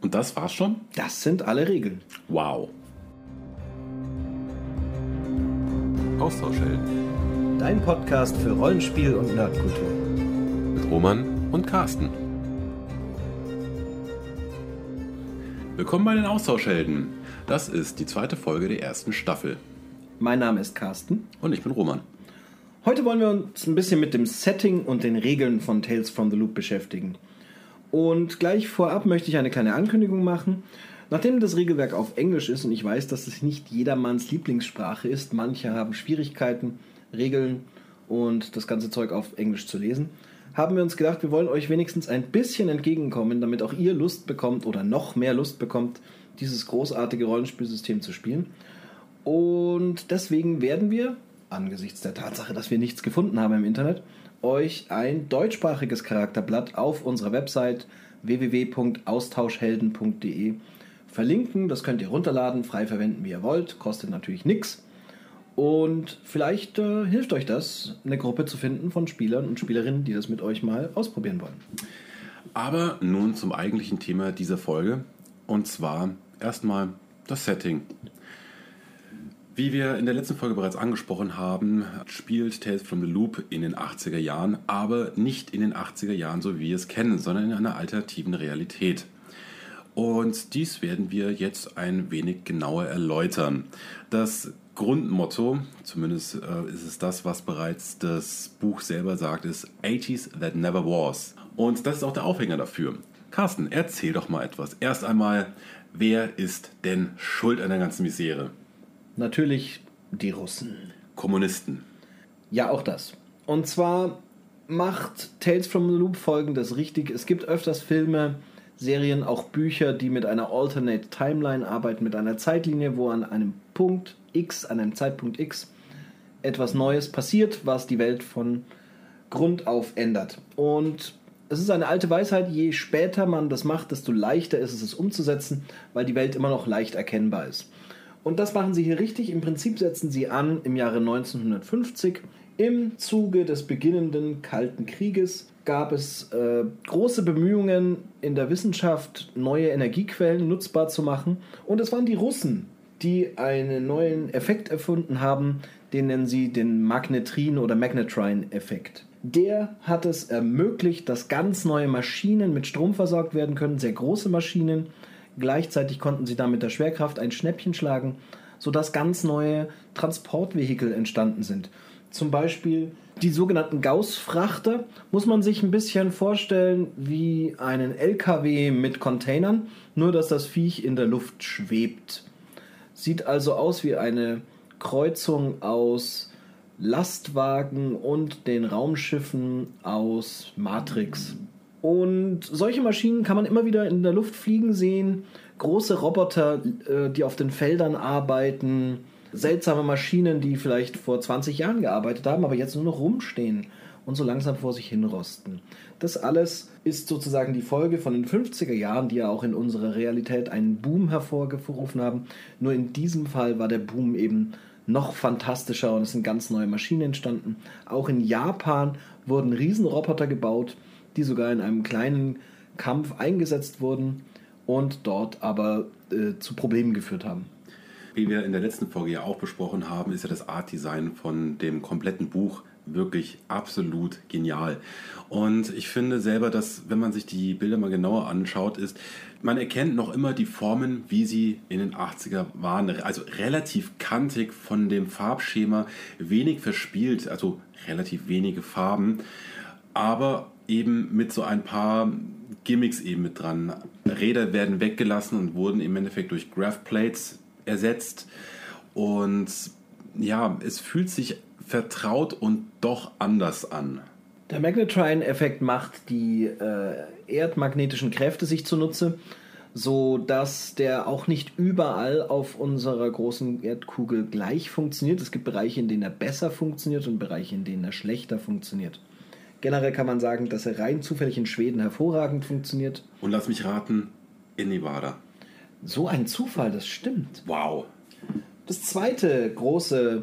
Und das war's schon? Das sind alle Regeln. Wow. Austauschhelden. Dein Podcast für Rollenspiel und Nerdkultur. Mit Roman und Carsten. Willkommen bei den Austauschhelden. Das ist die zweite Folge der ersten Staffel. Mein Name ist Carsten. Und ich bin Roman. Heute wollen wir uns ein bisschen mit dem Setting und den Regeln von Tales from the Loop beschäftigen. Und gleich vorab möchte ich eine kleine Ankündigung machen. Nachdem das Regelwerk auf Englisch ist und ich weiß, dass es nicht jedermanns Lieblingssprache ist, manche haben Schwierigkeiten, Regeln und das ganze Zeug auf Englisch zu lesen, haben wir uns gedacht, wir wollen euch wenigstens ein bisschen entgegenkommen, damit auch ihr Lust bekommt oder noch mehr Lust bekommt, dieses großartige Rollenspielsystem zu spielen. Und deswegen werden wir, angesichts der Tatsache, dass wir nichts gefunden haben im Internet, euch ein deutschsprachiges Charakterblatt auf unserer Website www.austauschhelden.de verlinken. Das könnt ihr runterladen, frei verwenden, wie ihr wollt. Kostet natürlich nichts. Und vielleicht äh, hilft euch das, eine Gruppe zu finden von Spielern und Spielerinnen, die das mit euch mal ausprobieren wollen. Aber nun zum eigentlichen Thema dieser Folge. Und zwar erstmal das Setting. Wie wir in der letzten Folge bereits angesprochen haben, spielt Tales from the Loop in den 80er Jahren, aber nicht in den 80er Jahren, so wie wir es kennen, sondern in einer alternativen Realität. Und dies werden wir jetzt ein wenig genauer erläutern. Das Grundmotto, zumindest äh, ist es das, was bereits das Buch selber sagt, ist 80s that never was. Und das ist auch der Aufhänger dafür. Carsten, erzähl doch mal etwas. Erst einmal, wer ist denn schuld an der ganzen Misere? Natürlich die Russen. Kommunisten. Ja, auch das. Und zwar macht Tales from the Loop folgendes richtig. Es gibt öfters Filme, Serien, auch Bücher, die mit einer Alternate Timeline arbeiten, mit einer Zeitlinie, wo an einem Punkt X, an einem Zeitpunkt X, etwas Neues passiert, was die Welt von Grund auf ändert. Und es ist eine alte Weisheit, je später man das macht, desto leichter ist es, es umzusetzen, weil die Welt immer noch leicht erkennbar ist. Und das machen sie hier richtig. Im Prinzip setzen sie an im Jahre 1950. Im Zuge des beginnenden Kalten Krieges gab es äh, große Bemühungen in der Wissenschaft, neue Energiequellen nutzbar zu machen. Und es waren die Russen, die einen neuen Effekt erfunden haben, den nennen sie den Magnetrin- oder Magnetrine-Effekt. Der hat es ermöglicht, dass ganz neue Maschinen mit Strom versorgt werden können, sehr große Maschinen, Gleichzeitig konnten sie damit der Schwerkraft ein Schnäppchen schlagen, sodass ganz neue Transportvehikel entstanden sind. Zum Beispiel die sogenannten Gauss-Frachter muss man sich ein bisschen vorstellen wie einen LKW mit Containern, nur dass das Viech in der Luft schwebt. Sieht also aus wie eine Kreuzung aus Lastwagen und den Raumschiffen aus Matrix. Und solche Maschinen kann man immer wieder in der Luft fliegen sehen. Große Roboter, äh, die auf den Feldern arbeiten. Seltsame Maschinen, die vielleicht vor 20 Jahren gearbeitet haben, aber jetzt nur noch rumstehen und so langsam vor sich hinrosten. Das alles ist sozusagen die Folge von den 50er Jahren, die ja auch in unserer Realität einen Boom hervorgerufen haben. Nur in diesem Fall war der Boom eben noch fantastischer und es sind ganz neue Maschinen entstanden. Auch in Japan wurden Riesenroboter gebaut die sogar in einem kleinen Kampf eingesetzt wurden und dort aber äh, zu Problemen geführt haben. Wie wir in der letzten Folge ja auch besprochen haben, ist ja das Art-Design von dem kompletten Buch wirklich absolut genial. Und ich finde selber, dass wenn man sich die Bilder mal genauer anschaut, ist, man erkennt noch immer die Formen, wie sie in den 80er waren. Also relativ kantig von dem Farbschema, wenig verspielt, also relativ wenige Farben, aber eben mit so ein paar Gimmicks eben mit dran. Räder werden weggelassen und wurden im Endeffekt durch Graphplates ersetzt. Und ja, es fühlt sich vertraut und doch anders an. Der Magnetrine-Effekt macht die äh, erdmagnetischen Kräfte sich zunutze, so dass der auch nicht überall auf unserer großen Erdkugel gleich funktioniert. Es gibt Bereiche, in denen er besser funktioniert und Bereiche, in denen er schlechter funktioniert. Generell kann man sagen, dass er rein zufällig in Schweden hervorragend funktioniert. Und lass mich raten, in Nevada. So ein Zufall, das stimmt. Wow. Das zweite große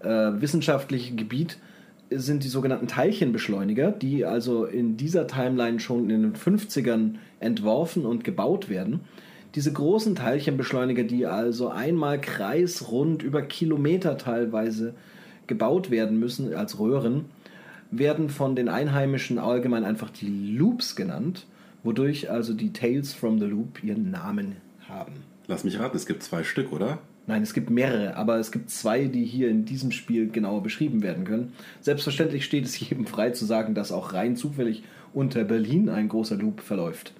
äh, wissenschaftliche Gebiet sind die sogenannten Teilchenbeschleuniger, die also in dieser Timeline schon in den 50ern entworfen und gebaut werden. Diese großen Teilchenbeschleuniger, die also einmal kreisrund über Kilometer teilweise gebaut werden müssen als Röhren, werden von den Einheimischen allgemein einfach die Loops genannt, wodurch also die Tales from the Loop ihren Namen haben. Lass mich raten, es gibt zwei Stück, oder? Nein, es gibt mehrere, aber es gibt zwei, die hier in diesem Spiel genauer beschrieben werden können. Selbstverständlich steht es jedem frei zu sagen, dass auch rein zufällig unter Berlin ein großer Loop verläuft.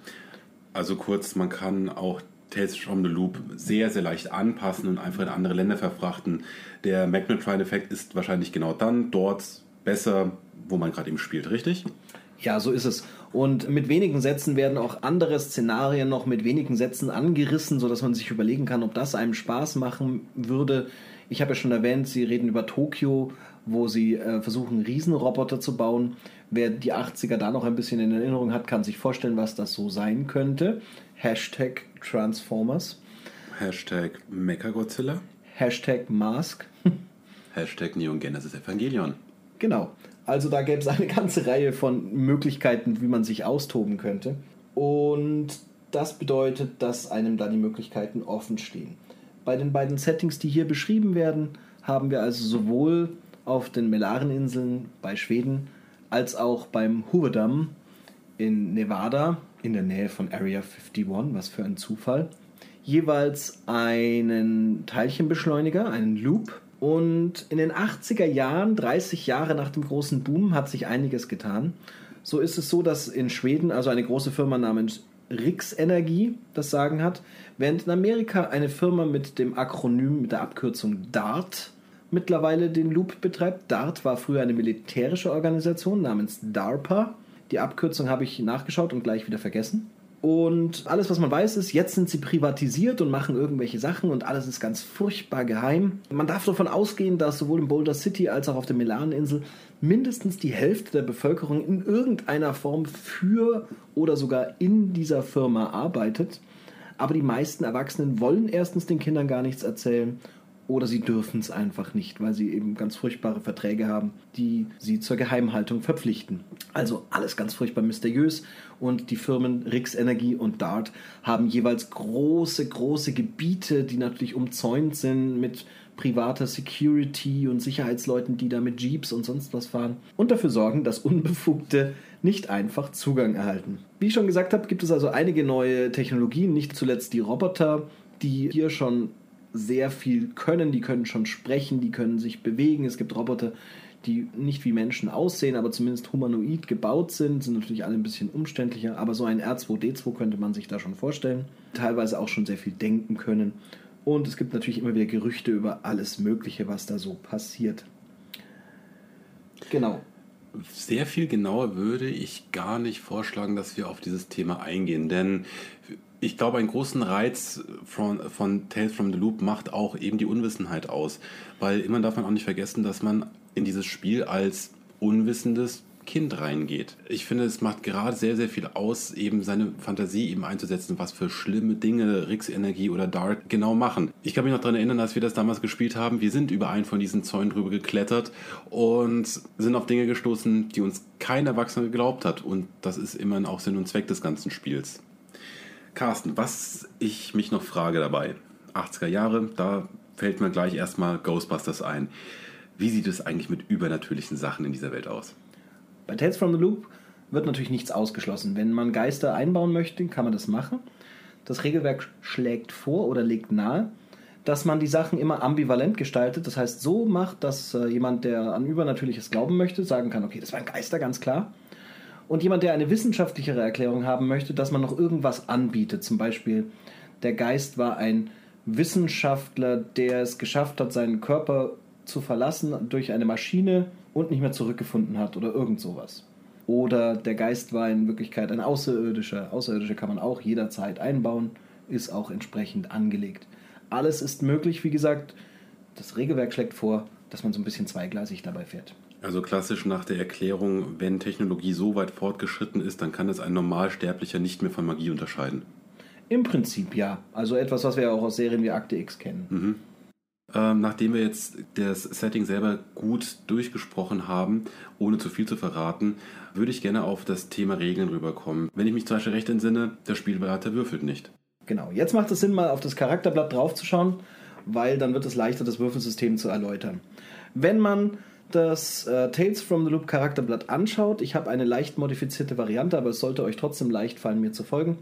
Also kurz, man kann auch Tales from the Loop sehr, sehr leicht anpassen und einfach in andere Länder verfrachten. Der Magnetron-Effekt ist wahrscheinlich genau dann dort besser, wo man gerade eben spielt, richtig? Ja, so ist es. Und mit wenigen Sätzen werden auch andere Szenarien noch mit wenigen Sätzen angerissen, sodass man sich überlegen kann, ob das einem Spaß machen würde. Ich habe ja schon erwähnt, sie reden über Tokio, wo sie äh, versuchen, Riesenroboter zu bauen. Wer die 80er da noch ein bisschen in Erinnerung hat, kann sich vorstellen, was das so sein könnte. Hashtag Transformers. Hashtag Mechagodzilla. Hashtag Mask. Hashtag Neon Genesis Evangelion. Genau. Also da gäbe es eine ganze Reihe von Möglichkeiten, wie man sich austoben könnte. Und das bedeutet, dass einem da die Möglichkeiten offen stehen. Bei den beiden Settings, die hier beschrieben werden, haben wir also sowohl auf den Melareninseln bei Schweden als auch beim Hoover in Nevada in der Nähe von Area 51, was für ein Zufall, jeweils einen Teilchenbeschleuniger, einen Loop, und in den 80er Jahren, 30 Jahre nach dem großen Boom, hat sich einiges getan. So ist es so, dass in Schweden also eine große Firma namens Rix Energie das Sagen hat, während in Amerika eine Firma mit dem Akronym, mit der Abkürzung DART mittlerweile den Loop betreibt. DART war früher eine militärische Organisation namens DARPA. Die Abkürzung habe ich nachgeschaut und gleich wieder vergessen. Und alles, was man weiß, ist, jetzt sind sie privatisiert und machen irgendwelche Sachen und alles ist ganz furchtbar geheim. Man darf davon ausgehen, dass sowohl in Boulder City als auch auf der Melaneninsel mindestens die Hälfte der Bevölkerung in irgendeiner Form für oder sogar in dieser Firma arbeitet. Aber die meisten Erwachsenen wollen erstens den Kindern gar nichts erzählen oder sie dürfen es einfach nicht, weil sie eben ganz furchtbare Verträge haben, die sie zur Geheimhaltung verpflichten. Also alles ganz furchtbar mysteriös und die Firmen Rix Energie und Dart haben jeweils große, große Gebiete, die natürlich umzäunt sind mit privater Security und Sicherheitsleuten, die da mit Jeeps und sonst was fahren und dafür sorgen, dass Unbefugte nicht einfach Zugang erhalten. Wie ich schon gesagt habe, gibt es also einige neue Technologien, nicht zuletzt die Roboter, die hier schon sehr viel können. Die können schon sprechen, die können sich bewegen. Es gibt Roboter, die nicht wie Menschen aussehen, aber zumindest humanoid gebaut sind, sind natürlich alle ein bisschen umständlicher, aber so ein R2D2 könnte man sich da schon vorstellen. Teilweise auch schon sehr viel denken können. Und es gibt natürlich immer wieder Gerüchte über alles Mögliche, was da so passiert. Genau. Sehr viel genauer würde ich gar nicht vorschlagen, dass wir auf dieses Thema eingehen, denn ich glaube, einen großen Reiz von, von Tales from the Loop macht auch eben die Unwissenheit aus. Weil immer darf man auch nicht vergessen, dass man in dieses Spiel als unwissendes Kind reingeht. Ich finde, es macht gerade sehr, sehr viel aus, eben seine Fantasie eben einzusetzen, was für schlimme Dinge Rix Energie oder Dark genau machen. Ich kann mich noch daran erinnern, als wir das damals gespielt haben. Wir sind über einen von diesen Zäunen drüber geklettert und sind auf Dinge gestoßen, die uns kein Erwachsener geglaubt hat. Und das ist immerhin auch Sinn und Zweck des ganzen Spiels. Carsten, was ich mich noch frage dabei, 80er Jahre, da fällt mir gleich erstmal Ghostbusters ein. Wie sieht es eigentlich mit übernatürlichen Sachen in dieser Welt aus? Bei Tales from the Loop wird natürlich nichts ausgeschlossen. Wenn man Geister einbauen möchte, kann man das machen. Das Regelwerk schlägt vor oder legt nahe, dass man die Sachen immer ambivalent gestaltet. Das heißt, so macht, dass äh, jemand, der an Übernatürliches glauben möchte, sagen kann, okay, das waren Geister, ganz klar und jemand, der eine wissenschaftlichere Erklärung haben möchte, dass man noch irgendwas anbietet. Zum Beispiel, der Geist war ein Wissenschaftler, der es geschafft hat, seinen Körper zu verlassen durch eine Maschine und nicht mehr zurückgefunden hat oder irgend sowas. Oder der Geist war in Wirklichkeit ein Außerirdischer. Außerirdische kann man auch jederzeit einbauen, ist auch entsprechend angelegt. Alles ist möglich, wie gesagt. Das Regelwerk schlägt vor, dass man so ein bisschen zweigleisig dabei fährt. Also klassisch nach der Erklärung, wenn Technologie so weit fortgeschritten ist, dann kann es ein Normalsterblicher nicht mehr von Magie unterscheiden. Im Prinzip ja. Also etwas, was wir auch aus Serien wie Akte X kennen. Mhm. Ähm, nachdem wir jetzt das Setting selber gut durchgesprochen haben, ohne zu viel zu verraten, würde ich gerne auf das Thema Regeln rüberkommen. Wenn ich mich zum Beispiel recht entsinne, der Spielberater würfelt nicht. Genau. Jetzt macht es Sinn, mal auf das Charakterblatt draufzuschauen, weil dann wird es leichter, das Würfelsystem zu erläutern. Wenn man das äh, Tales from the Loop Charakterblatt anschaut, ich habe eine leicht modifizierte Variante, aber es sollte euch trotzdem leicht fallen, mir zu folgen,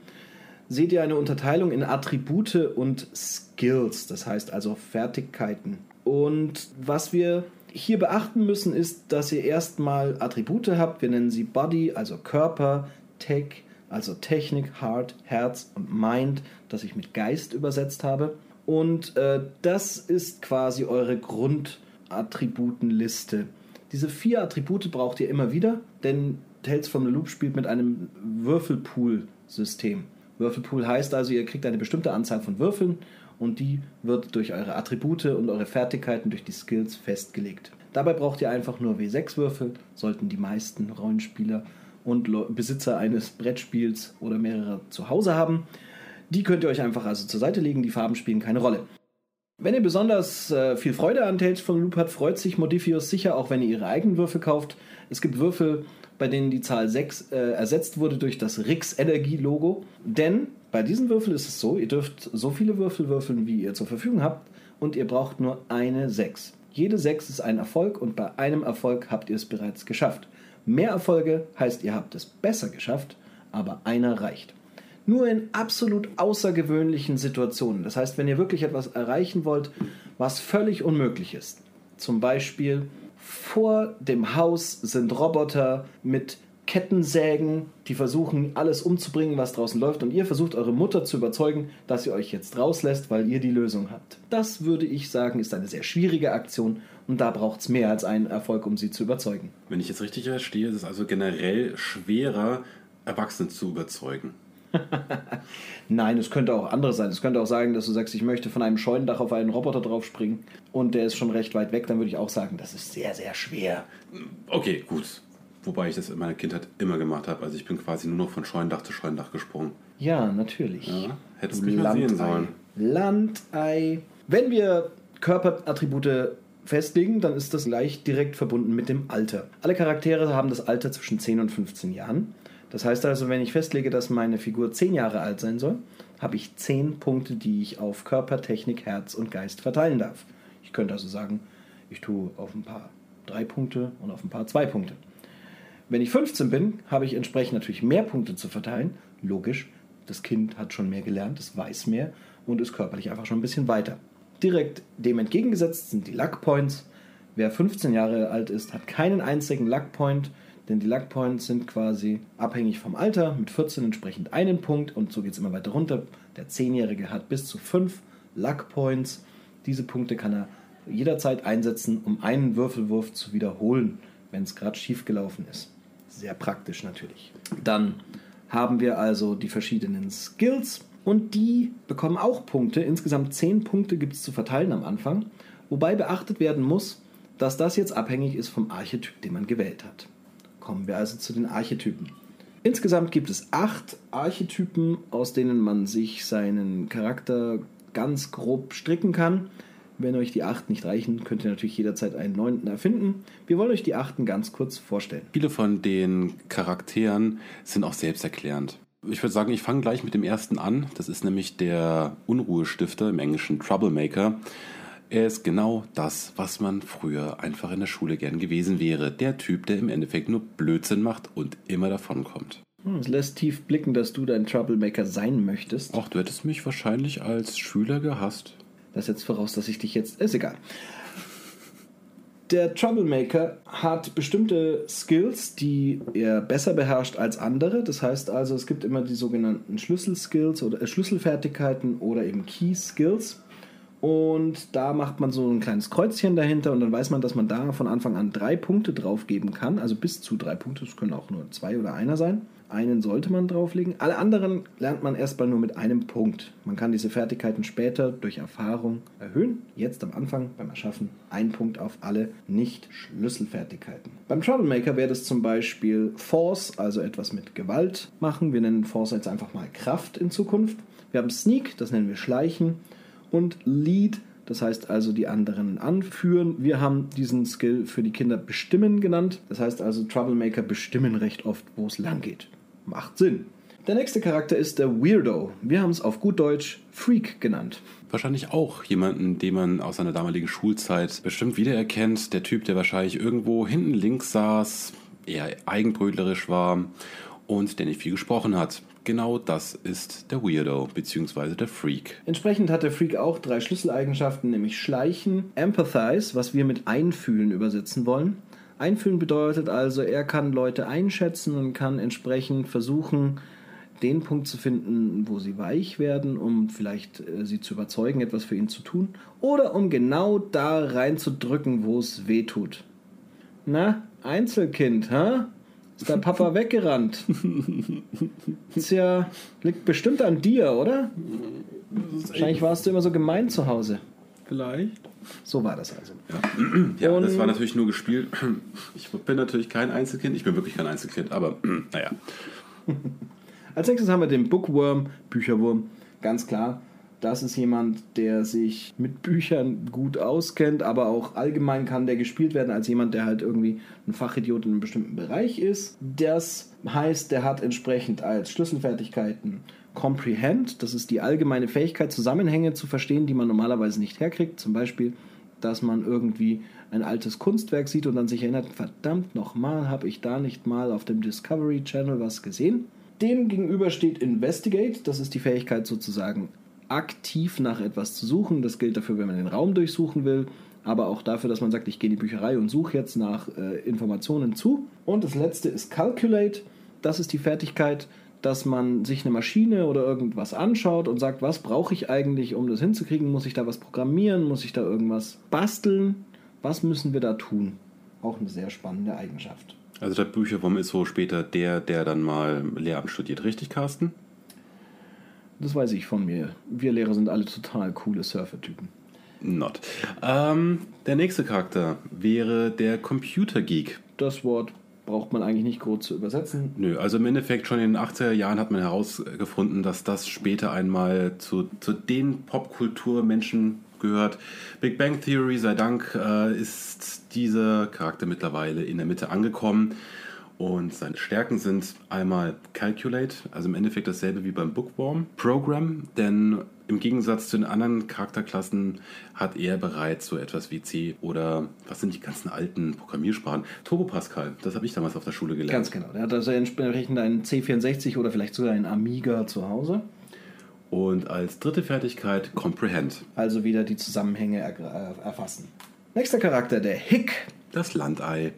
seht ihr eine Unterteilung in Attribute und Skills, das heißt also Fertigkeiten. Und was wir hier beachten müssen, ist, dass ihr erstmal Attribute habt. Wir nennen sie Body, also Körper, Tech, also Technik, Heart, Herz und Mind, das ich mit Geist übersetzt habe. Und äh, das ist quasi eure Grundattributenliste. Diese vier Attribute braucht ihr immer wieder, denn Tales from the Loop spielt mit einem Würfelpool-System. Würfelpool heißt also, ihr kriegt eine bestimmte Anzahl von Würfeln und die wird durch eure Attribute und eure Fertigkeiten, durch die Skills festgelegt. Dabei braucht ihr einfach nur W6-Würfel, sollten die meisten Rollenspieler und Besitzer eines Brettspiels oder mehrerer zu Hause haben. Die könnt ihr euch einfach also zur Seite legen, die Farben spielen keine Rolle. Wenn ihr besonders äh, viel Freude an Tales from Loop habt, freut sich Modifius sicher, auch wenn ihr ihre eigenen Würfel kauft. Es gibt Würfel, bei denen die Zahl 6 äh, ersetzt wurde durch das Rix Energie Logo. Denn bei diesen Würfeln ist es so, ihr dürft so viele Würfel würfeln, wie ihr zur Verfügung habt und ihr braucht nur eine 6. Jede 6 ist ein Erfolg und bei einem Erfolg habt ihr es bereits geschafft. Mehr Erfolge heißt, ihr habt es besser geschafft, aber einer reicht. Nur in absolut außergewöhnlichen Situationen. Das heißt, wenn ihr wirklich etwas erreichen wollt, was völlig unmöglich ist. Zum Beispiel, vor dem Haus sind Roboter mit Kettensägen, die versuchen, alles umzubringen, was draußen läuft, und ihr versucht eure Mutter zu überzeugen, dass ihr euch jetzt rauslässt, weil ihr die Lösung habt. Das würde ich sagen, ist eine sehr schwierige Aktion und da braucht es mehr als einen Erfolg, um sie zu überzeugen. Wenn ich jetzt richtig verstehe, ist es also generell schwerer, Erwachsene zu überzeugen. Nein, es könnte auch anders sein. Es könnte auch sagen, dass du sagst, ich möchte von einem Scheunendach auf einen Roboter draufspringen und der ist schon recht weit weg. Dann würde ich auch sagen, das ist sehr, sehr schwer. Okay, gut. Wobei ich das in meiner Kindheit immer gemacht habe. Also ich bin quasi nur noch von Scheunendach zu Scheunendach gesprungen. Ja, natürlich. Ja, hättest du mich mal sehen sollen. Landei. Wenn wir Körperattribute festlegen, dann ist das gleich direkt verbunden mit dem Alter. Alle Charaktere haben das Alter zwischen 10 und 15 Jahren. Das heißt also, wenn ich festlege, dass meine Figur 10 Jahre alt sein soll, habe ich 10 Punkte, die ich auf Körper, Technik, Herz und Geist verteilen darf. Ich könnte also sagen, ich tue auf ein paar 3 Punkte und auf ein paar 2 Punkte. Wenn ich 15 bin, habe ich entsprechend natürlich mehr Punkte zu verteilen. Logisch, das Kind hat schon mehr gelernt, es weiß mehr und ist körperlich einfach schon ein bisschen weiter. Direkt dem entgegengesetzt sind die Luck Points. Wer 15 Jahre alt ist, hat keinen einzigen Luck Point, denn die Luck Points sind quasi abhängig vom Alter. Mit 14 entsprechend einen Punkt und so geht es immer weiter runter. Der 10-Jährige hat bis zu 5 Luck Points. Diese Punkte kann er jederzeit einsetzen, um einen Würfelwurf zu wiederholen, wenn es gerade schief gelaufen ist. Sehr praktisch natürlich. Dann haben wir also die verschiedenen Skills und die bekommen auch Punkte. Insgesamt 10 Punkte gibt es zu verteilen am Anfang. Wobei beachtet werden muss, dass das jetzt abhängig ist vom Archetyp, den man gewählt hat. Kommen wir also zu den Archetypen. Insgesamt gibt es acht Archetypen, aus denen man sich seinen Charakter ganz grob stricken kann. Wenn euch die acht nicht reichen, könnt ihr natürlich jederzeit einen neunten erfinden. Wir wollen euch die achten ganz kurz vorstellen. Viele von den Charakteren sind auch selbsterklärend. Ich würde sagen, ich fange gleich mit dem ersten an. Das ist nämlich der Unruhestifter im Englischen Troublemaker. Er ist genau das, was man früher einfach in der Schule gern gewesen wäre. Der Typ, der im Endeffekt nur Blödsinn macht und immer davonkommt. Hm, es lässt tief blicken, dass du dein Troublemaker sein möchtest. Ach, du hättest mich wahrscheinlich als Schüler gehasst. Das setzt voraus, dass ich dich jetzt. Ist egal. Der Troublemaker hat bestimmte Skills, die er besser beherrscht als andere. Das heißt also, es gibt immer die sogenannten Schlüsselskills oder äh, Schlüsselfertigkeiten oder eben Key Skills. Und da macht man so ein kleines Kreuzchen dahinter und dann weiß man, dass man da von Anfang an drei Punkte draufgeben kann. Also bis zu drei Punkte, das können auch nur zwei oder einer sein. Einen sollte man drauflegen. Alle anderen lernt man erstmal nur mit einem Punkt. Man kann diese Fertigkeiten später durch Erfahrung erhöhen. Jetzt am Anfang beim Erschaffen ein Punkt auf alle Nicht-Schlüsselfertigkeiten. Beim Troublemaker wäre das zum Beispiel Force, also etwas mit Gewalt machen. Wir nennen Force jetzt einfach mal Kraft in Zukunft. Wir haben Sneak, das nennen wir Schleichen und Lead Das heißt also die anderen anführen. Wir haben diesen Skill für die Kinder bestimmen genannt. Das heißt also Troublemaker bestimmen recht oft, wo es lang geht. Macht Sinn. Der nächste Charakter ist der Weirdo. Wir haben es auf gut Deutsch Freak genannt. Wahrscheinlich auch jemanden, den man aus seiner damaligen Schulzeit bestimmt wiedererkennt. Der Typ, der wahrscheinlich irgendwo hinten links saß, eher eigenbrötlerisch war und der nicht viel gesprochen hat. Genau das ist der Weirdo bzw. der Freak. Entsprechend hat der Freak auch drei Schlüsseleigenschaften, nämlich Schleichen, Empathize, was wir mit Einfühlen übersetzen wollen. Einfühlen bedeutet also, er kann Leute einschätzen und kann entsprechend versuchen, den Punkt zu finden, wo sie weich werden, um vielleicht äh, sie zu überzeugen, etwas für ihn zu tun, oder um genau da reinzudrücken, wo es weh tut. Na, Einzelkind, hä? Ist dein Papa weggerannt? Ist ja, liegt bestimmt an dir, oder? Wahrscheinlich warst du immer so gemein zu Hause. Vielleicht. So war das also. Ja, ja das war natürlich nur gespielt. Ich bin natürlich kein Einzelkind. Ich bin wirklich kein Einzelkind, aber naja. Als nächstes haben wir den Bookworm, Bücherwurm. Ganz klar, das ist jemand, der sich mit Büchern gut auskennt, aber auch allgemein kann der gespielt werden als jemand, der halt irgendwie ein Fachidiot in einem bestimmten Bereich ist. Das heißt, der hat entsprechend als Schlüsselfertigkeiten Comprehend, das ist die allgemeine Fähigkeit, Zusammenhänge zu verstehen, die man normalerweise nicht herkriegt. Zum Beispiel, dass man irgendwie ein altes Kunstwerk sieht und dann sich erinnert, verdammt nochmal, habe ich da nicht mal auf dem Discovery Channel was gesehen. Dem gegenüber steht Investigate, das ist die Fähigkeit sozusagen aktiv nach etwas zu suchen. Das gilt dafür, wenn man den Raum durchsuchen will, aber auch dafür, dass man sagt, ich gehe in die Bücherei und suche jetzt nach äh, Informationen zu. Und das letzte ist Calculate, das ist die Fertigkeit, dass man sich eine Maschine oder irgendwas anschaut und sagt, was brauche ich eigentlich, um das hinzukriegen? Muss ich da was programmieren? Muss ich da irgendwas basteln? Was müssen wir da tun? Auch eine sehr spannende Eigenschaft. Also der Bücherwurm ist so später der, der dann mal Lehramt studiert, richtig, Carsten? Das weiß ich von mir. Wir Lehrer sind alle total coole Surfer-Typen. Not. Ähm, der nächste Charakter wäre der Computergeek. Das Wort braucht man eigentlich nicht groß zu übersetzen. Nö, also im Endeffekt schon in den 80er Jahren hat man herausgefunden, dass das später einmal zu, zu den Popkulturmenschen gehört. Big Bang Theory, sei Dank, äh, ist dieser Charakter mittlerweile in der Mitte angekommen. Und seine Stärken sind einmal Calculate, also im Endeffekt dasselbe wie beim Bookworm. Program, denn im Gegensatz zu den anderen Charakterklassen hat er bereits so etwas wie C oder was sind die ganzen alten Programmiersprachen? Turbo Pascal, das habe ich damals auf der Schule gelernt. Ganz genau. Er hat also entsprechend einen C64 oder vielleicht sogar einen Amiga zu Hause. Und als dritte Fertigkeit Comprehend. Also wieder die Zusammenhänge erfassen. Nächster Charakter, der Hick. Das Landei.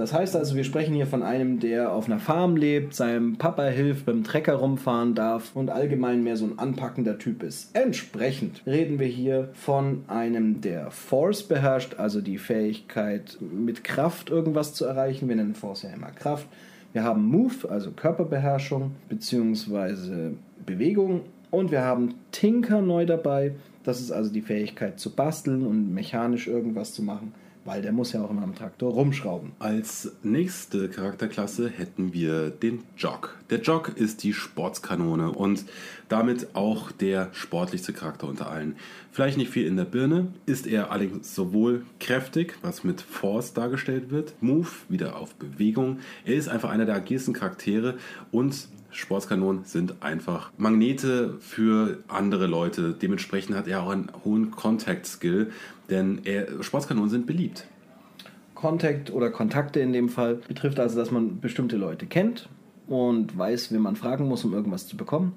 Das heißt also, wir sprechen hier von einem, der auf einer Farm lebt, seinem Papa hilft, beim Trecker rumfahren darf und allgemein mehr so ein anpackender Typ ist. Entsprechend reden wir hier von einem, der Force beherrscht, also die Fähigkeit, mit Kraft irgendwas zu erreichen. Wir nennen Force ja immer Kraft. Wir haben Move, also Körperbeherrschung bzw. Bewegung und wir haben Tinker neu dabei. Das ist also die Fähigkeit zu basteln und mechanisch irgendwas zu machen, weil der muss ja auch immer am Traktor rumschrauben. Als nächste Charakterklasse hätten wir den Jog. Der Jog ist die Sportskanone und damit auch der sportlichste Charakter unter allen. Vielleicht nicht viel in der Birne, ist er allerdings sowohl kräftig, was mit Force dargestellt wird, Move, wieder auf Bewegung. Er ist einfach einer der agilsten Charaktere und Sportskanonen sind einfach Magnete für andere Leute. Dementsprechend hat er auch einen hohen Contact-Skill, denn er, Sportskanonen sind beliebt. Contact oder Kontakte in dem Fall betrifft also, dass man bestimmte Leute kennt und weiß, wen man fragen muss, um irgendwas zu bekommen.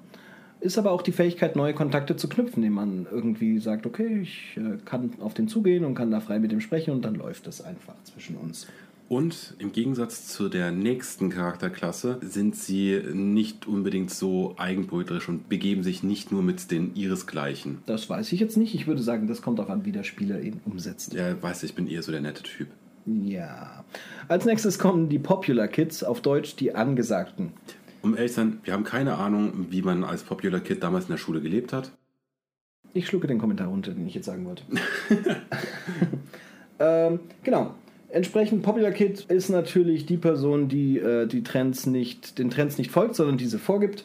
Ist aber auch die Fähigkeit, neue Kontakte zu knüpfen, indem man irgendwie sagt, okay, ich äh, kann auf den zugehen und kann da frei mit ihm sprechen und dann läuft es einfach zwischen uns. Und im Gegensatz zu der nächsten Charakterklasse sind sie nicht unbedingt so eigenbrötlerisch und begeben sich nicht nur mit den ihresgleichen. Das weiß ich jetzt nicht. Ich würde sagen, das kommt auch an, wie der Spieler ihn umsetzt. Ja, weiß ich bin eher so der nette Typ. Ja. Als nächstes kommen die Popular Kids, auf Deutsch die Angesagten. Um ehrlich zu sein, wir haben keine Ahnung, wie man als Popular Kid damals in der Schule gelebt hat. Ich schlucke den Kommentar runter, den ich jetzt sagen wollte. ähm, genau. Entsprechend Popular Kid ist natürlich die Person, die äh, die Trends nicht, den Trends nicht folgt, sondern diese vorgibt.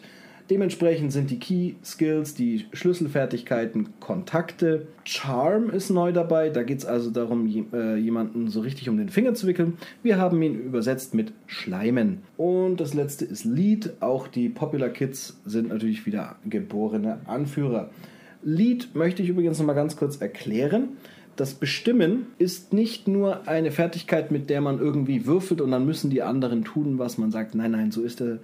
Dementsprechend sind die Key Skills, die Schlüsselfertigkeiten, Kontakte. Charm ist neu dabei. Da geht es also darum, äh, jemanden so richtig um den Finger zu wickeln. Wir haben ihn übersetzt mit Schleimen. Und das letzte ist Lead. Auch die Popular Kids sind natürlich wieder geborene Anführer. Lead möchte ich übrigens noch mal ganz kurz erklären. Das Bestimmen ist nicht nur eine Fertigkeit, mit der man irgendwie würfelt und dann müssen die anderen tun, was man sagt. Nein, nein, so ist der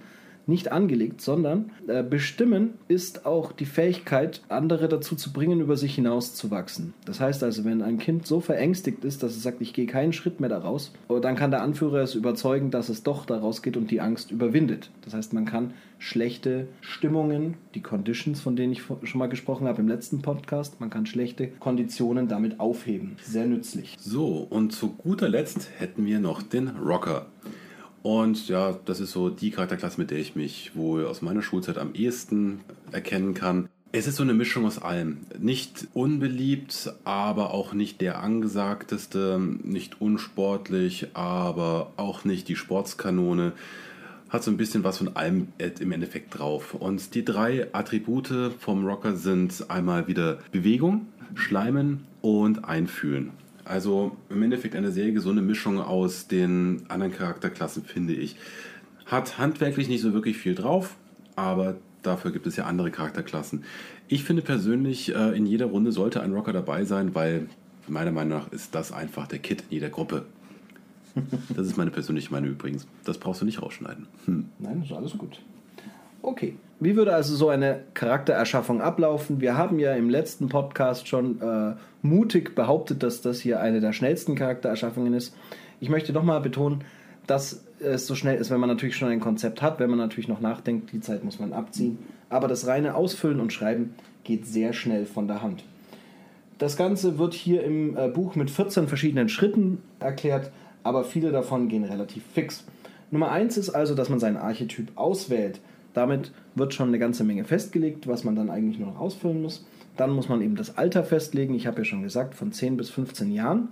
nicht angelegt, sondern äh, bestimmen ist auch die Fähigkeit, andere dazu zu bringen, über sich hinaus zu wachsen. Das heißt also, wenn ein Kind so verängstigt ist, dass es sagt, ich gehe keinen Schritt mehr daraus, oh, dann kann der Anführer es überzeugen, dass es doch daraus geht und die Angst überwindet. Das heißt, man kann schlechte Stimmungen, die Conditions, von denen ich schon mal gesprochen habe im letzten Podcast, man kann schlechte Konditionen damit aufheben. Sehr nützlich. So, und zu guter Letzt hätten wir noch den Rocker. Und ja, das ist so die Charakterklasse, mit der ich mich wohl aus meiner Schulzeit am ehesten erkennen kann. Es ist so eine Mischung aus allem. Nicht unbeliebt, aber auch nicht der angesagteste, nicht unsportlich, aber auch nicht die Sportskanone. Hat so ein bisschen was von allem im Endeffekt drauf. Und die drei Attribute vom Rocker sind einmal wieder Bewegung, Schleimen und Einfühlen. Also im Endeffekt eine sehr gesunde Mischung aus den anderen Charakterklassen, finde ich. Hat handwerklich nicht so wirklich viel drauf, aber dafür gibt es ja andere Charakterklassen. Ich finde persönlich, äh, in jeder Runde sollte ein Rocker dabei sein, weil meiner Meinung nach ist das einfach der Kit in jeder Gruppe. Das ist meine persönliche Meinung übrigens. Das brauchst du nicht rausschneiden. Hm. Nein, ist alles gut. Okay. Wie würde also so eine Charaktererschaffung ablaufen? Wir haben ja im letzten Podcast schon äh, mutig behauptet, dass das hier eine der schnellsten Charaktererschaffungen ist. Ich möchte nochmal betonen, dass es so schnell ist, wenn man natürlich schon ein Konzept hat, wenn man natürlich noch nachdenkt, die Zeit muss man abziehen. Aber das reine Ausfüllen und Schreiben geht sehr schnell von der Hand. Das Ganze wird hier im äh, Buch mit 14 verschiedenen Schritten erklärt, aber viele davon gehen relativ fix. Nummer 1 ist also, dass man seinen Archetyp auswählt. Damit wird schon eine ganze Menge festgelegt, was man dann eigentlich nur noch ausfüllen muss. Dann muss man eben das Alter festlegen. Ich habe ja schon gesagt, von 10 bis 15 Jahren.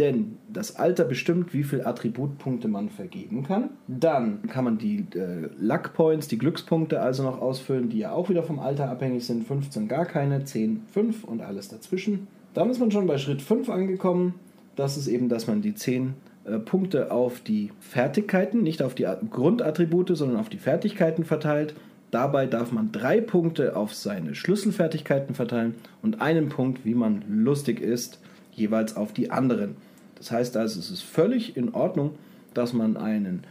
Denn das Alter bestimmt, wie viele Attributpunkte man vergeben kann. Dann kann man die äh, Luck Points, die Glückspunkte also noch ausfüllen, die ja auch wieder vom Alter abhängig sind. 15 gar keine, 10 5 und alles dazwischen. Dann ist man schon bei Schritt 5 angekommen. Das ist eben, dass man die 10 äh, Punkte auf die Fertigkeiten, nicht auf die Grundattribute, sondern auf die Fertigkeiten verteilt. Dabei darf man drei Punkte auf seine Schlüsselfertigkeiten verteilen und einen Punkt, wie man lustig ist, jeweils auf die anderen. Das heißt also, es ist völlig in Ordnung, dass man einen,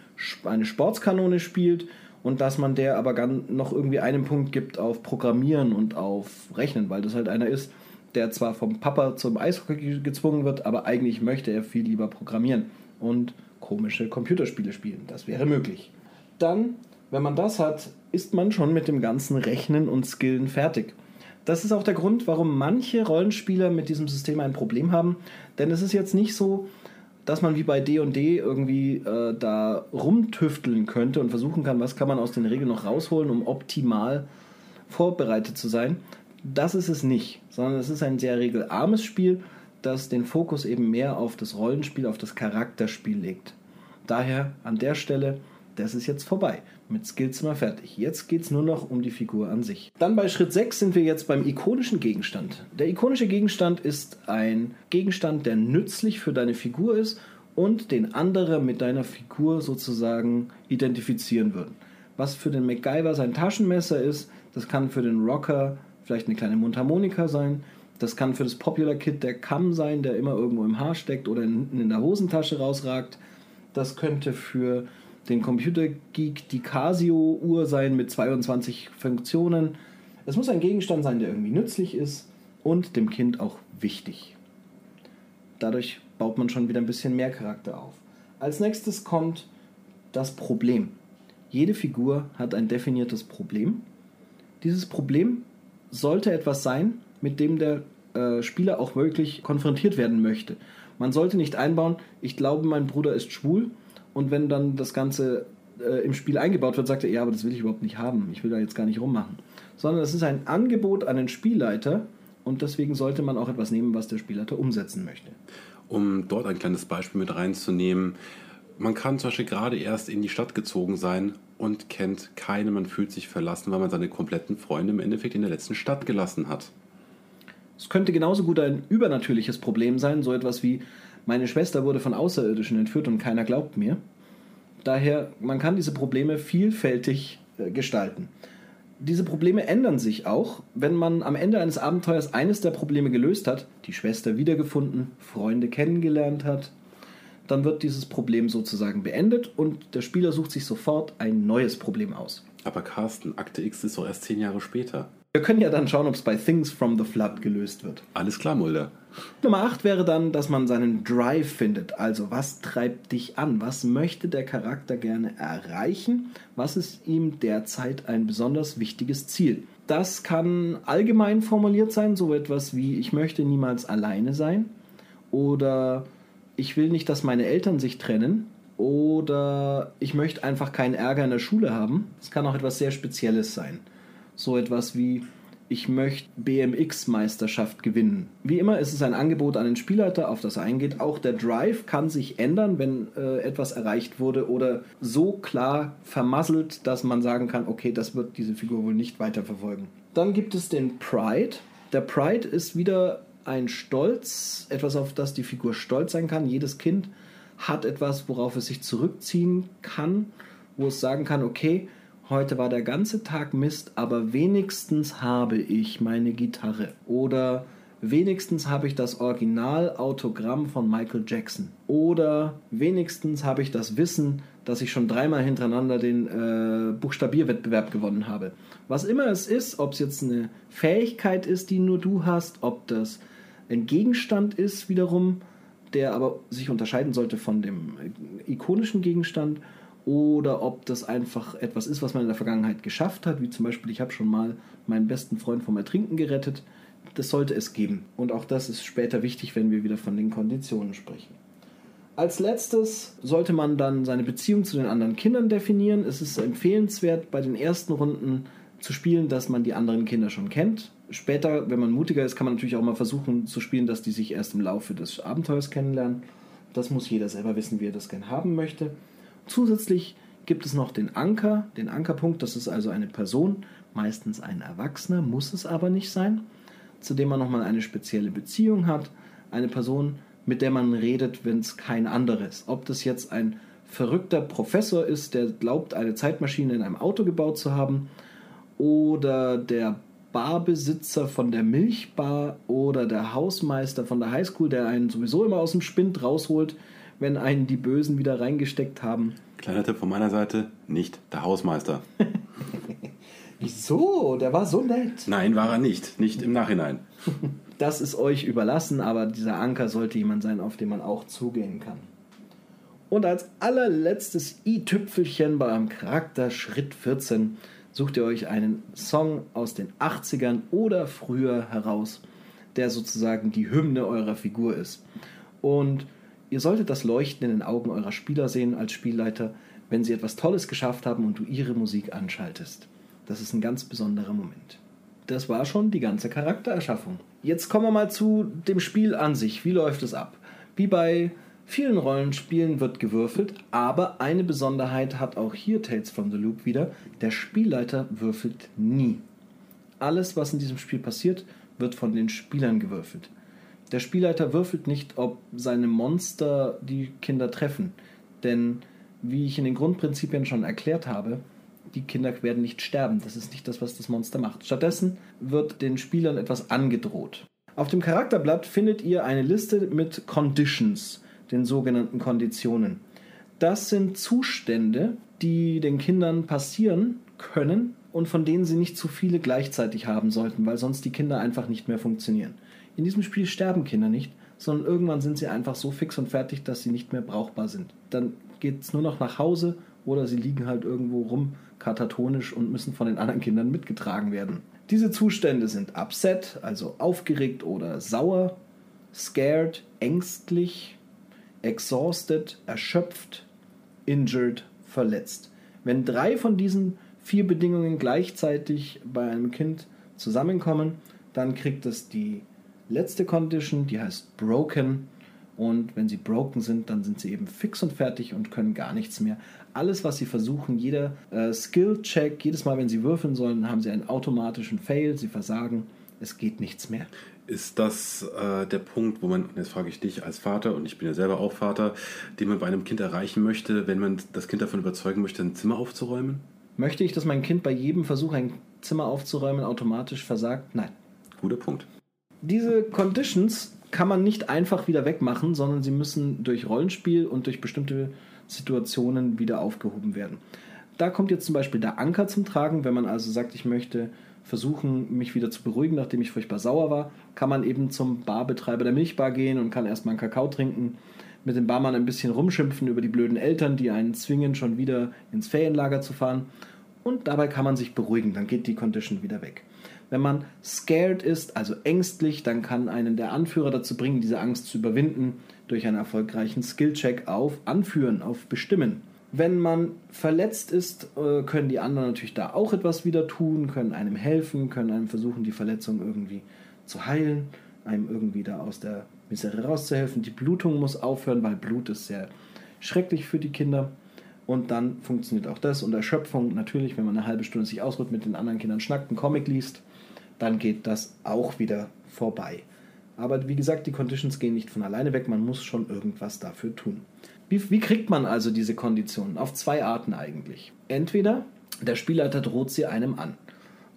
eine Sportskanone spielt und dass man der aber noch irgendwie einen Punkt gibt auf Programmieren und auf Rechnen, weil das halt einer ist, der zwar vom Papa zum Eishockey gezwungen wird, aber eigentlich möchte er viel lieber programmieren und komische Computerspiele spielen. Das wäre möglich. Dann, wenn man das hat, ist man schon mit dem ganzen Rechnen und Skillen fertig. Das ist auch der Grund, warum manche Rollenspieler mit diesem System ein Problem haben, denn es ist jetzt nicht so, dass man wie bei D&D irgendwie äh, da rumtüfteln könnte und versuchen kann, was kann man aus den Regeln noch rausholen, um optimal vorbereitet zu sein, das ist es nicht, sondern es ist ein sehr regelarmes Spiel, das den Fokus eben mehr auf das Rollenspiel, auf das Charakterspiel legt. Daher an der Stelle, das ist jetzt vorbei. Mit Skills wir fertig. Jetzt geht es nur noch um die Figur an sich. Dann bei Schritt 6 sind wir jetzt beim ikonischen Gegenstand. Der ikonische Gegenstand ist ein Gegenstand, der nützlich für deine Figur ist und den andere mit deiner Figur sozusagen identifizieren würden. Was für den MacGyver sein Taschenmesser ist, das kann für den Rocker vielleicht eine kleine Mundharmonika sein. Das kann für das Popular Kit der Kamm sein, der immer irgendwo im Haar steckt oder hinten in der Hosentasche rausragt. Das könnte für den Computergeek die Casio-Uhr sein mit 22 Funktionen. Es muss ein Gegenstand sein, der irgendwie nützlich ist und dem Kind auch wichtig. Dadurch baut man schon wieder ein bisschen mehr Charakter auf. Als nächstes kommt das Problem. Jede Figur hat ein definiertes Problem. Dieses Problem sollte etwas sein, mit dem der äh, Spieler auch wirklich konfrontiert werden möchte. Man sollte nicht einbauen, ich glaube, mein Bruder ist schwul und wenn dann das Ganze äh, im Spiel eingebaut wird, sagt er, ja, aber das will ich überhaupt nicht haben, ich will da jetzt gar nicht rummachen. Sondern es ist ein Angebot an den Spielleiter und deswegen sollte man auch etwas nehmen, was der Spielleiter umsetzen möchte. Um dort ein kleines Beispiel mit reinzunehmen, man kann zum Beispiel gerade erst in die Stadt gezogen sein und kennt keine, man fühlt sich verlassen, weil man seine kompletten Freunde im Endeffekt in der letzten Stadt gelassen hat. Es könnte genauso gut ein übernatürliches Problem sein, so etwas wie meine Schwester wurde von Außerirdischen entführt und keiner glaubt mir. Daher, man kann diese Probleme vielfältig äh, gestalten. Diese Probleme ändern sich auch, wenn man am Ende eines Abenteuers eines der Probleme gelöst hat, die Schwester wiedergefunden, Freunde kennengelernt hat, dann wird dieses Problem sozusagen beendet und der Spieler sucht sich sofort ein neues Problem aus. Aber Carsten, Akte X ist doch erst zehn Jahre später. Wir können ja dann schauen, ob es bei Things from the Flood gelöst wird. Alles klar, Mulder. Nummer 8 wäre dann, dass man seinen Drive findet. Also, was treibt dich an? Was möchte der Charakter gerne erreichen? Was ist ihm derzeit ein besonders wichtiges Ziel? Das kann allgemein formuliert sein, so etwas wie ich möchte niemals alleine sein oder ich will nicht, dass meine Eltern sich trennen oder ich möchte einfach keinen Ärger in der Schule haben. Das kann auch etwas sehr Spezielles sein. So etwas wie ich möchte BMX-Meisterschaft gewinnen. Wie immer ist es ein Angebot an den Spielleiter, auf das er eingeht. Auch der Drive kann sich ändern, wenn äh, etwas erreicht wurde oder so klar vermasselt, dass man sagen kann, okay, das wird diese Figur wohl nicht weiterverfolgen. Dann gibt es den Pride. Der Pride ist wieder ein Stolz, etwas, auf das die Figur stolz sein kann. Jedes Kind hat etwas, worauf es sich zurückziehen kann, wo es sagen kann, okay, heute war der ganze Tag Mist, aber wenigstens habe ich meine Gitarre. Oder wenigstens habe ich das Originalautogramm von Michael Jackson. Oder wenigstens habe ich das Wissen, dass ich schon dreimal hintereinander den äh, Buchstabierwettbewerb gewonnen habe. Was immer es ist, ob es jetzt eine Fähigkeit ist, die nur du hast, ob das ein Gegenstand ist wiederum, der aber sich unterscheiden sollte von dem ikonischen Gegenstand oder ob das einfach etwas ist, was man in der Vergangenheit geschafft hat, wie zum Beispiel ich habe schon mal meinen besten Freund vom Ertrinken gerettet. Das sollte es geben. Und auch das ist später wichtig, wenn wir wieder von den Konditionen sprechen. Als letztes sollte man dann seine Beziehung zu den anderen Kindern definieren. Es ist empfehlenswert, bei den ersten Runden zu spielen, dass man die anderen Kinder schon kennt. Später, wenn man mutiger ist, kann man natürlich auch mal versuchen zu spielen, dass die sich erst im Laufe des Abenteuers kennenlernen. Das muss jeder selber wissen, wie er das gerne haben möchte. Zusätzlich gibt es noch den Anker, den Ankerpunkt, das ist also eine Person, meistens ein Erwachsener, muss es aber nicht sein, zu dem man nochmal eine spezielle Beziehung hat. Eine Person, mit der man redet, wenn es kein anderes. Ob das jetzt ein verrückter Professor ist, der glaubt, eine Zeitmaschine in einem Auto gebaut zu haben, oder der Barbesitzer von der Milchbar oder der Hausmeister von der Highschool, der einen sowieso immer aus dem Spind rausholt, wenn einen die Bösen wieder reingesteckt haben. Kleiner Tipp von meiner Seite, nicht der Hausmeister. Wieso? Der war so nett. Nein, war er nicht. Nicht im Nachhinein. Das ist euch überlassen, aber dieser Anker sollte jemand sein, auf den man auch zugehen kann. Und als allerletztes i-Tüpfelchen beim Charakter Schritt 14 sucht ihr euch einen Song aus den 80ern oder früher heraus, der sozusagen die Hymne eurer Figur ist. Und ihr solltet das Leuchten in den Augen eurer Spieler sehen als Spielleiter, wenn sie etwas Tolles geschafft haben und du ihre Musik anschaltest. Das ist ein ganz besonderer Moment. Das war schon die ganze Charaktererschaffung. Jetzt kommen wir mal zu dem Spiel an sich. Wie läuft es ab? Wie bei vielen Rollenspielen wird gewürfelt, aber eine Besonderheit hat auch hier Tales from the Loop wieder. Der Spielleiter würfelt nie. Alles, was in diesem Spiel passiert, wird von den Spielern gewürfelt. Der Spielleiter würfelt nicht, ob seine Monster die Kinder treffen. Denn, wie ich in den Grundprinzipien schon erklärt habe, die Kinder werden nicht sterben. Das ist nicht das, was das Monster macht. Stattdessen wird den Spielern etwas angedroht. Auf dem Charakterblatt findet ihr eine Liste mit Conditions den sogenannten Konditionen. Das sind Zustände, die den Kindern passieren können und von denen sie nicht zu viele gleichzeitig haben sollten, weil sonst die Kinder einfach nicht mehr funktionieren. In diesem Spiel sterben Kinder nicht, sondern irgendwann sind sie einfach so fix und fertig, dass sie nicht mehr brauchbar sind. Dann geht es nur noch nach Hause oder sie liegen halt irgendwo rum katatonisch und müssen von den anderen Kindern mitgetragen werden. Diese Zustände sind upset, also aufgeregt oder sauer, scared, ängstlich, exhausted, erschöpft, injured, verletzt. Wenn drei von diesen vier Bedingungen gleichzeitig bei einem Kind zusammenkommen, dann kriegt es die letzte Condition, die heißt broken Und wenn sie broken sind, dann sind sie eben fix und fertig und können gar nichts mehr. Alles, was sie versuchen, jeder äh, Skill-Check, jedes Mal, wenn sie würfeln sollen, haben sie einen automatischen Fail, sie versagen, es geht nichts mehr. Ist das äh, der Punkt, wo man, jetzt frage ich dich als Vater, und ich bin ja selber auch Vater, den man bei einem Kind erreichen möchte, wenn man das Kind davon überzeugen möchte, ein Zimmer aufzuräumen? Möchte ich, dass mein Kind bei jedem Versuch, ein Zimmer aufzuräumen, automatisch versagt? Nein. Guter Punkt. Diese Conditions kann man nicht einfach wieder wegmachen, sondern sie müssen durch Rollenspiel und durch bestimmte Situationen wieder aufgehoben werden. Da kommt jetzt zum Beispiel der Anker zum Tragen, wenn man also sagt, ich möchte versuchen, mich wieder zu beruhigen, nachdem ich furchtbar sauer war, kann man eben zum Barbetreiber der Milchbar gehen und kann erstmal einen Kakao trinken, mit dem Barmann ein bisschen rumschimpfen über die blöden Eltern, die einen zwingen, schon wieder ins Ferienlager zu fahren. Und dabei kann man sich beruhigen, dann geht die Condition wieder weg. Wenn man scared ist, also ängstlich, dann kann einen der Anführer dazu bringen, diese Angst zu überwinden durch einen erfolgreichen Skillcheck auf Anführen, auf Bestimmen. Wenn man verletzt ist, äh, können die anderen natürlich da auch etwas wieder tun, können einem helfen, können einem versuchen, die Verletzung irgendwie zu heilen, einem irgendwie da aus der Misere rauszuhelfen. Die Blutung muss aufhören, weil Blut ist sehr schrecklich für die Kinder. Und dann funktioniert auch das. Und Erschöpfung natürlich, wenn man eine halbe Stunde sich ausruht, mit den anderen Kindern schnackt, einen Comic liest, dann geht das auch wieder vorbei. Aber wie gesagt, die Conditions gehen nicht von alleine weg, man muss schon irgendwas dafür tun. Wie, wie kriegt man also diese Konditionen? Auf zwei Arten eigentlich. Entweder der Spielleiter droht sie einem an.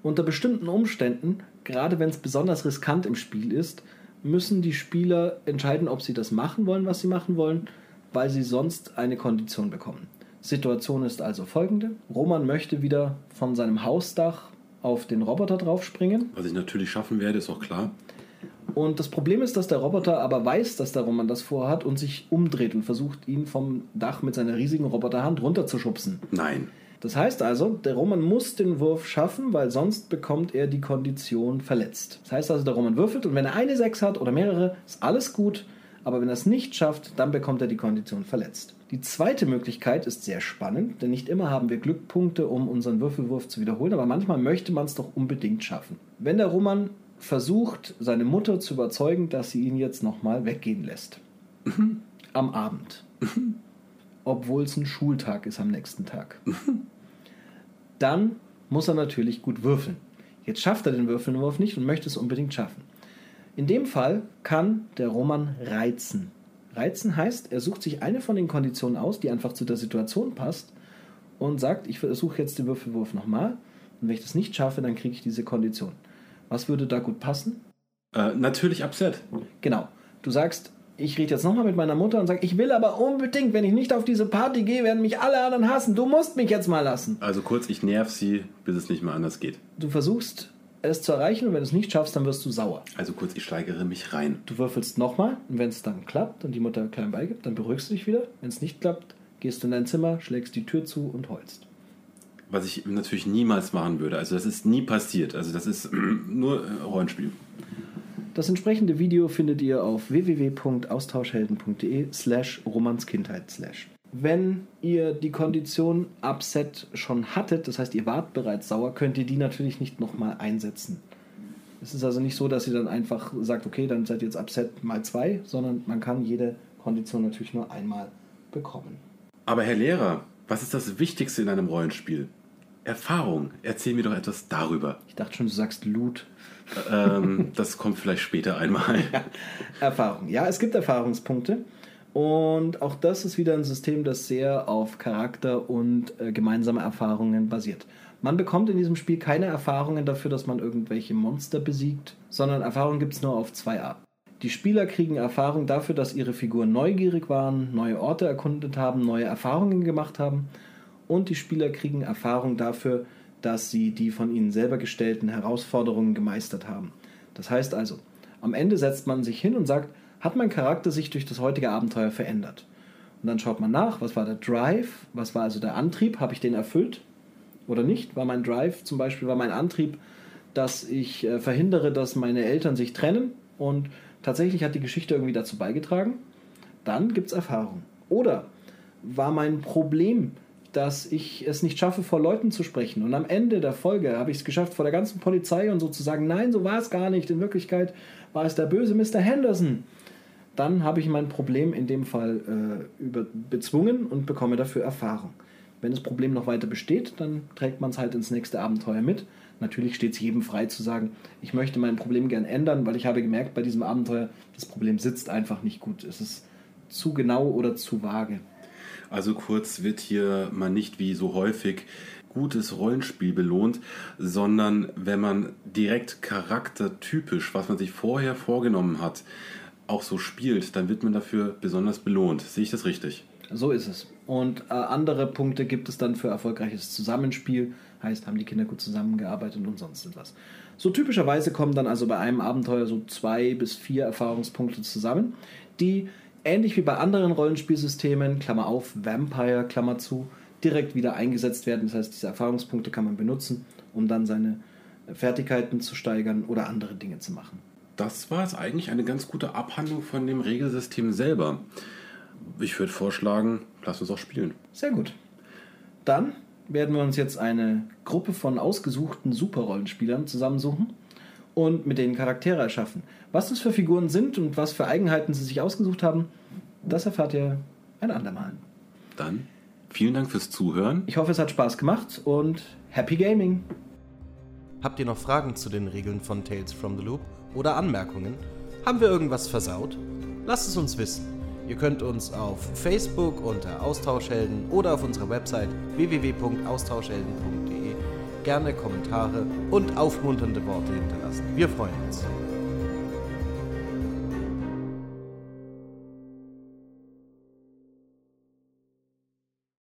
Unter bestimmten Umständen, gerade wenn es besonders riskant im Spiel ist, müssen die Spieler entscheiden, ob sie das machen wollen, was sie machen wollen, weil sie sonst eine Kondition bekommen. Situation ist also folgende. Roman möchte wieder von seinem Hausdach auf den Roboter draufspringen. Was ich natürlich schaffen werde, ist auch klar. Und das Problem ist, dass der Roboter aber weiß, dass der Roman das vorhat und sich umdreht und versucht, ihn vom Dach mit seiner riesigen Roboterhand runterzuschubsen. Nein. Das heißt also, der Roman muss den Wurf schaffen, weil sonst bekommt er die Kondition verletzt. Das heißt also, der Roman würfelt und wenn er eine 6 hat oder mehrere, ist alles gut. Aber wenn er es nicht schafft, dann bekommt er die Kondition verletzt. Die zweite Möglichkeit ist sehr spannend, denn nicht immer haben wir Glückpunkte, um unseren Würfelwurf zu wiederholen, aber manchmal möchte man es doch unbedingt schaffen. Wenn der Roman versucht, seine Mutter zu überzeugen, dass sie ihn jetzt nochmal weggehen lässt. am Abend. Obwohl es ein Schultag ist am nächsten Tag. Dann muss er natürlich gut würfeln. Jetzt schafft er den Würfelwurf nicht und möchte es unbedingt schaffen. In dem Fall kann der Roman reizen. Reizen heißt, er sucht sich eine von den Konditionen aus, die einfach zu der Situation passt und sagt, ich versuche jetzt den Würfelwurf nochmal und wenn ich das nicht schaffe, dann kriege ich diese Kondition. Was würde da gut passen? Äh, natürlich Upset. Genau. Du sagst, ich rede jetzt nochmal mit meiner Mutter und sage, ich will aber unbedingt, wenn ich nicht auf diese Party gehe, werden mich alle anderen hassen. Du musst mich jetzt mal lassen. Also kurz, ich nerv sie, bis es nicht mehr anders geht. Du versuchst es zu erreichen und wenn du es nicht schaffst, dann wirst du sauer. Also kurz, ich steigere mich rein. Du würfelst nochmal und wenn es dann klappt und die Mutter klein beigibt, dann beruhigst du dich wieder. Wenn es nicht klappt, gehst du in dein Zimmer, schlägst die Tür zu und heulst. Was ich natürlich niemals machen würde. Also das ist nie passiert. Also das ist nur äh, Rollenspiel. Das entsprechende Video findet ihr auf www.austauschhelden.de slash romanskindheit slash. Wenn ihr die Kondition Upset schon hattet, das heißt ihr wart bereits sauer, könnt ihr die natürlich nicht nochmal einsetzen. Es ist also nicht so, dass ihr dann einfach sagt, okay, dann seid ihr jetzt Upset mal zwei, sondern man kann jede Kondition natürlich nur einmal bekommen. Aber Herr Lehrer, was ist das Wichtigste in einem Rollenspiel? Erfahrung. Erzähl mir doch etwas darüber. Ich dachte schon, du sagst Loot. ähm, das kommt vielleicht später einmal. Ja. Erfahrung. Ja, es gibt Erfahrungspunkte. Und auch das ist wieder ein System, das sehr auf Charakter und äh, gemeinsame Erfahrungen basiert. Man bekommt in diesem Spiel keine Erfahrungen dafür, dass man irgendwelche Monster besiegt, sondern Erfahrungen gibt es nur auf zwei Arten. Die Spieler kriegen Erfahrung dafür, dass ihre Figuren neugierig waren, neue Orte erkundet haben, neue Erfahrungen gemacht haben. Und die Spieler kriegen Erfahrung dafür, dass sie die von ihnen selber gestellten Herausforderungen gemeistert haben. Das heißt also, am Ende setzt man sich hin und sagt, hat mein Charakter sich durch das heutige Abenteuer verändert? Und dann schaut man nach, was war der Drive, was war also der Antrieb, habe ich den erfüllt oder nicht? War mein Drive zum Beispiel, war mein Antrieb, dass ich äh, verhindere, dass meine Eltern sich trennen und tatsächlich hat die Geschichte irgendwie dazu beigetragen? Dann gibt es Erfahrung. Oder war mein Problem, dass ich es nicht schaffe, vor Leuten zu sprechen. Und am Ende der Folge habe ich es geschafft, vor der ganzen Polizei und so zu sagen, nein, so war es gar nicht. In Wirklichkeit war es der böse Mr. Henderson. Dann habe ich mein Problem in dem Fall äh, über, bezwungen und bekomme dafür Erfahrung. Wenn das Problem noch weiter besteht, dann trägt man es halt ins nächste Abenteuer mit. Natürlich steht es jedem frei zu sagen, ich möchte mein Problem gern ändern, weil ich habe gemerkt bei diesem Abenteuer, das Problem sitzt einfach nicht gut. Es ist zu genau oder zu vage. Also kurz wird hier mal nicht wie so häufig gutes Rollenspiel belohnt, sondern wenn man direkt charaktertypisch, was man sich vorher vorgenommen hat, auch so spielt, dann wird man dafür besonders belohnt. Sehe ich das richtig? So ist es. Und äh, andere Punkte gibt es dann für erfolgreiches Zusammenspiel. Heißt, haben die Kinder gut zusammengearbeitet und sonst etwas. So typischerweise kommen dann also bei einem Abenteuer so zwei bis vier Erfahrungspunkte zusammen, die ähnlich wie bei anderen Rollenspielsystemen, Klammer auf, Vampire, Klammer zu, direkt wieder eingesetzt werden. Das heißt, diese Erfahrungspunkte kann man benutzen, um dann seine Fertigkeiten zu steigern oder andere Dinge zu machen. Das war jetzt eigentlich eine ganz gute Abhandlung von dem Regelsystem selber. Ich würde vorschlagen, lass uns auch spielen. Sehr gut. Dann werden wir uns jetzt eine Gruppe von ausgesuchten Superrollenspielern zusammensuchen und mit denen Charaktere erschaffen. Was das für Figuren sind und was für Eigenheiten sie sich ausgesucht haben, das erfahrt ihr ein andermal. Dann vielen Dank fürs Zuhören. Ich hoffe, es hat Spaß gemacht und Happy Gaming! Habt ihr noch Fragen zu den Regeln von Tales from the Loop oder Anmerkungen? Haben wir irgendwas versaut? Lasst es uns wissen. Ihr könnt uns auf Facebook unter Austauschhelden oder auf unserer Website www.austauschhelden.de gerne Kommentare und aufmunternde Worte hinterlassen. Wir freuen uns.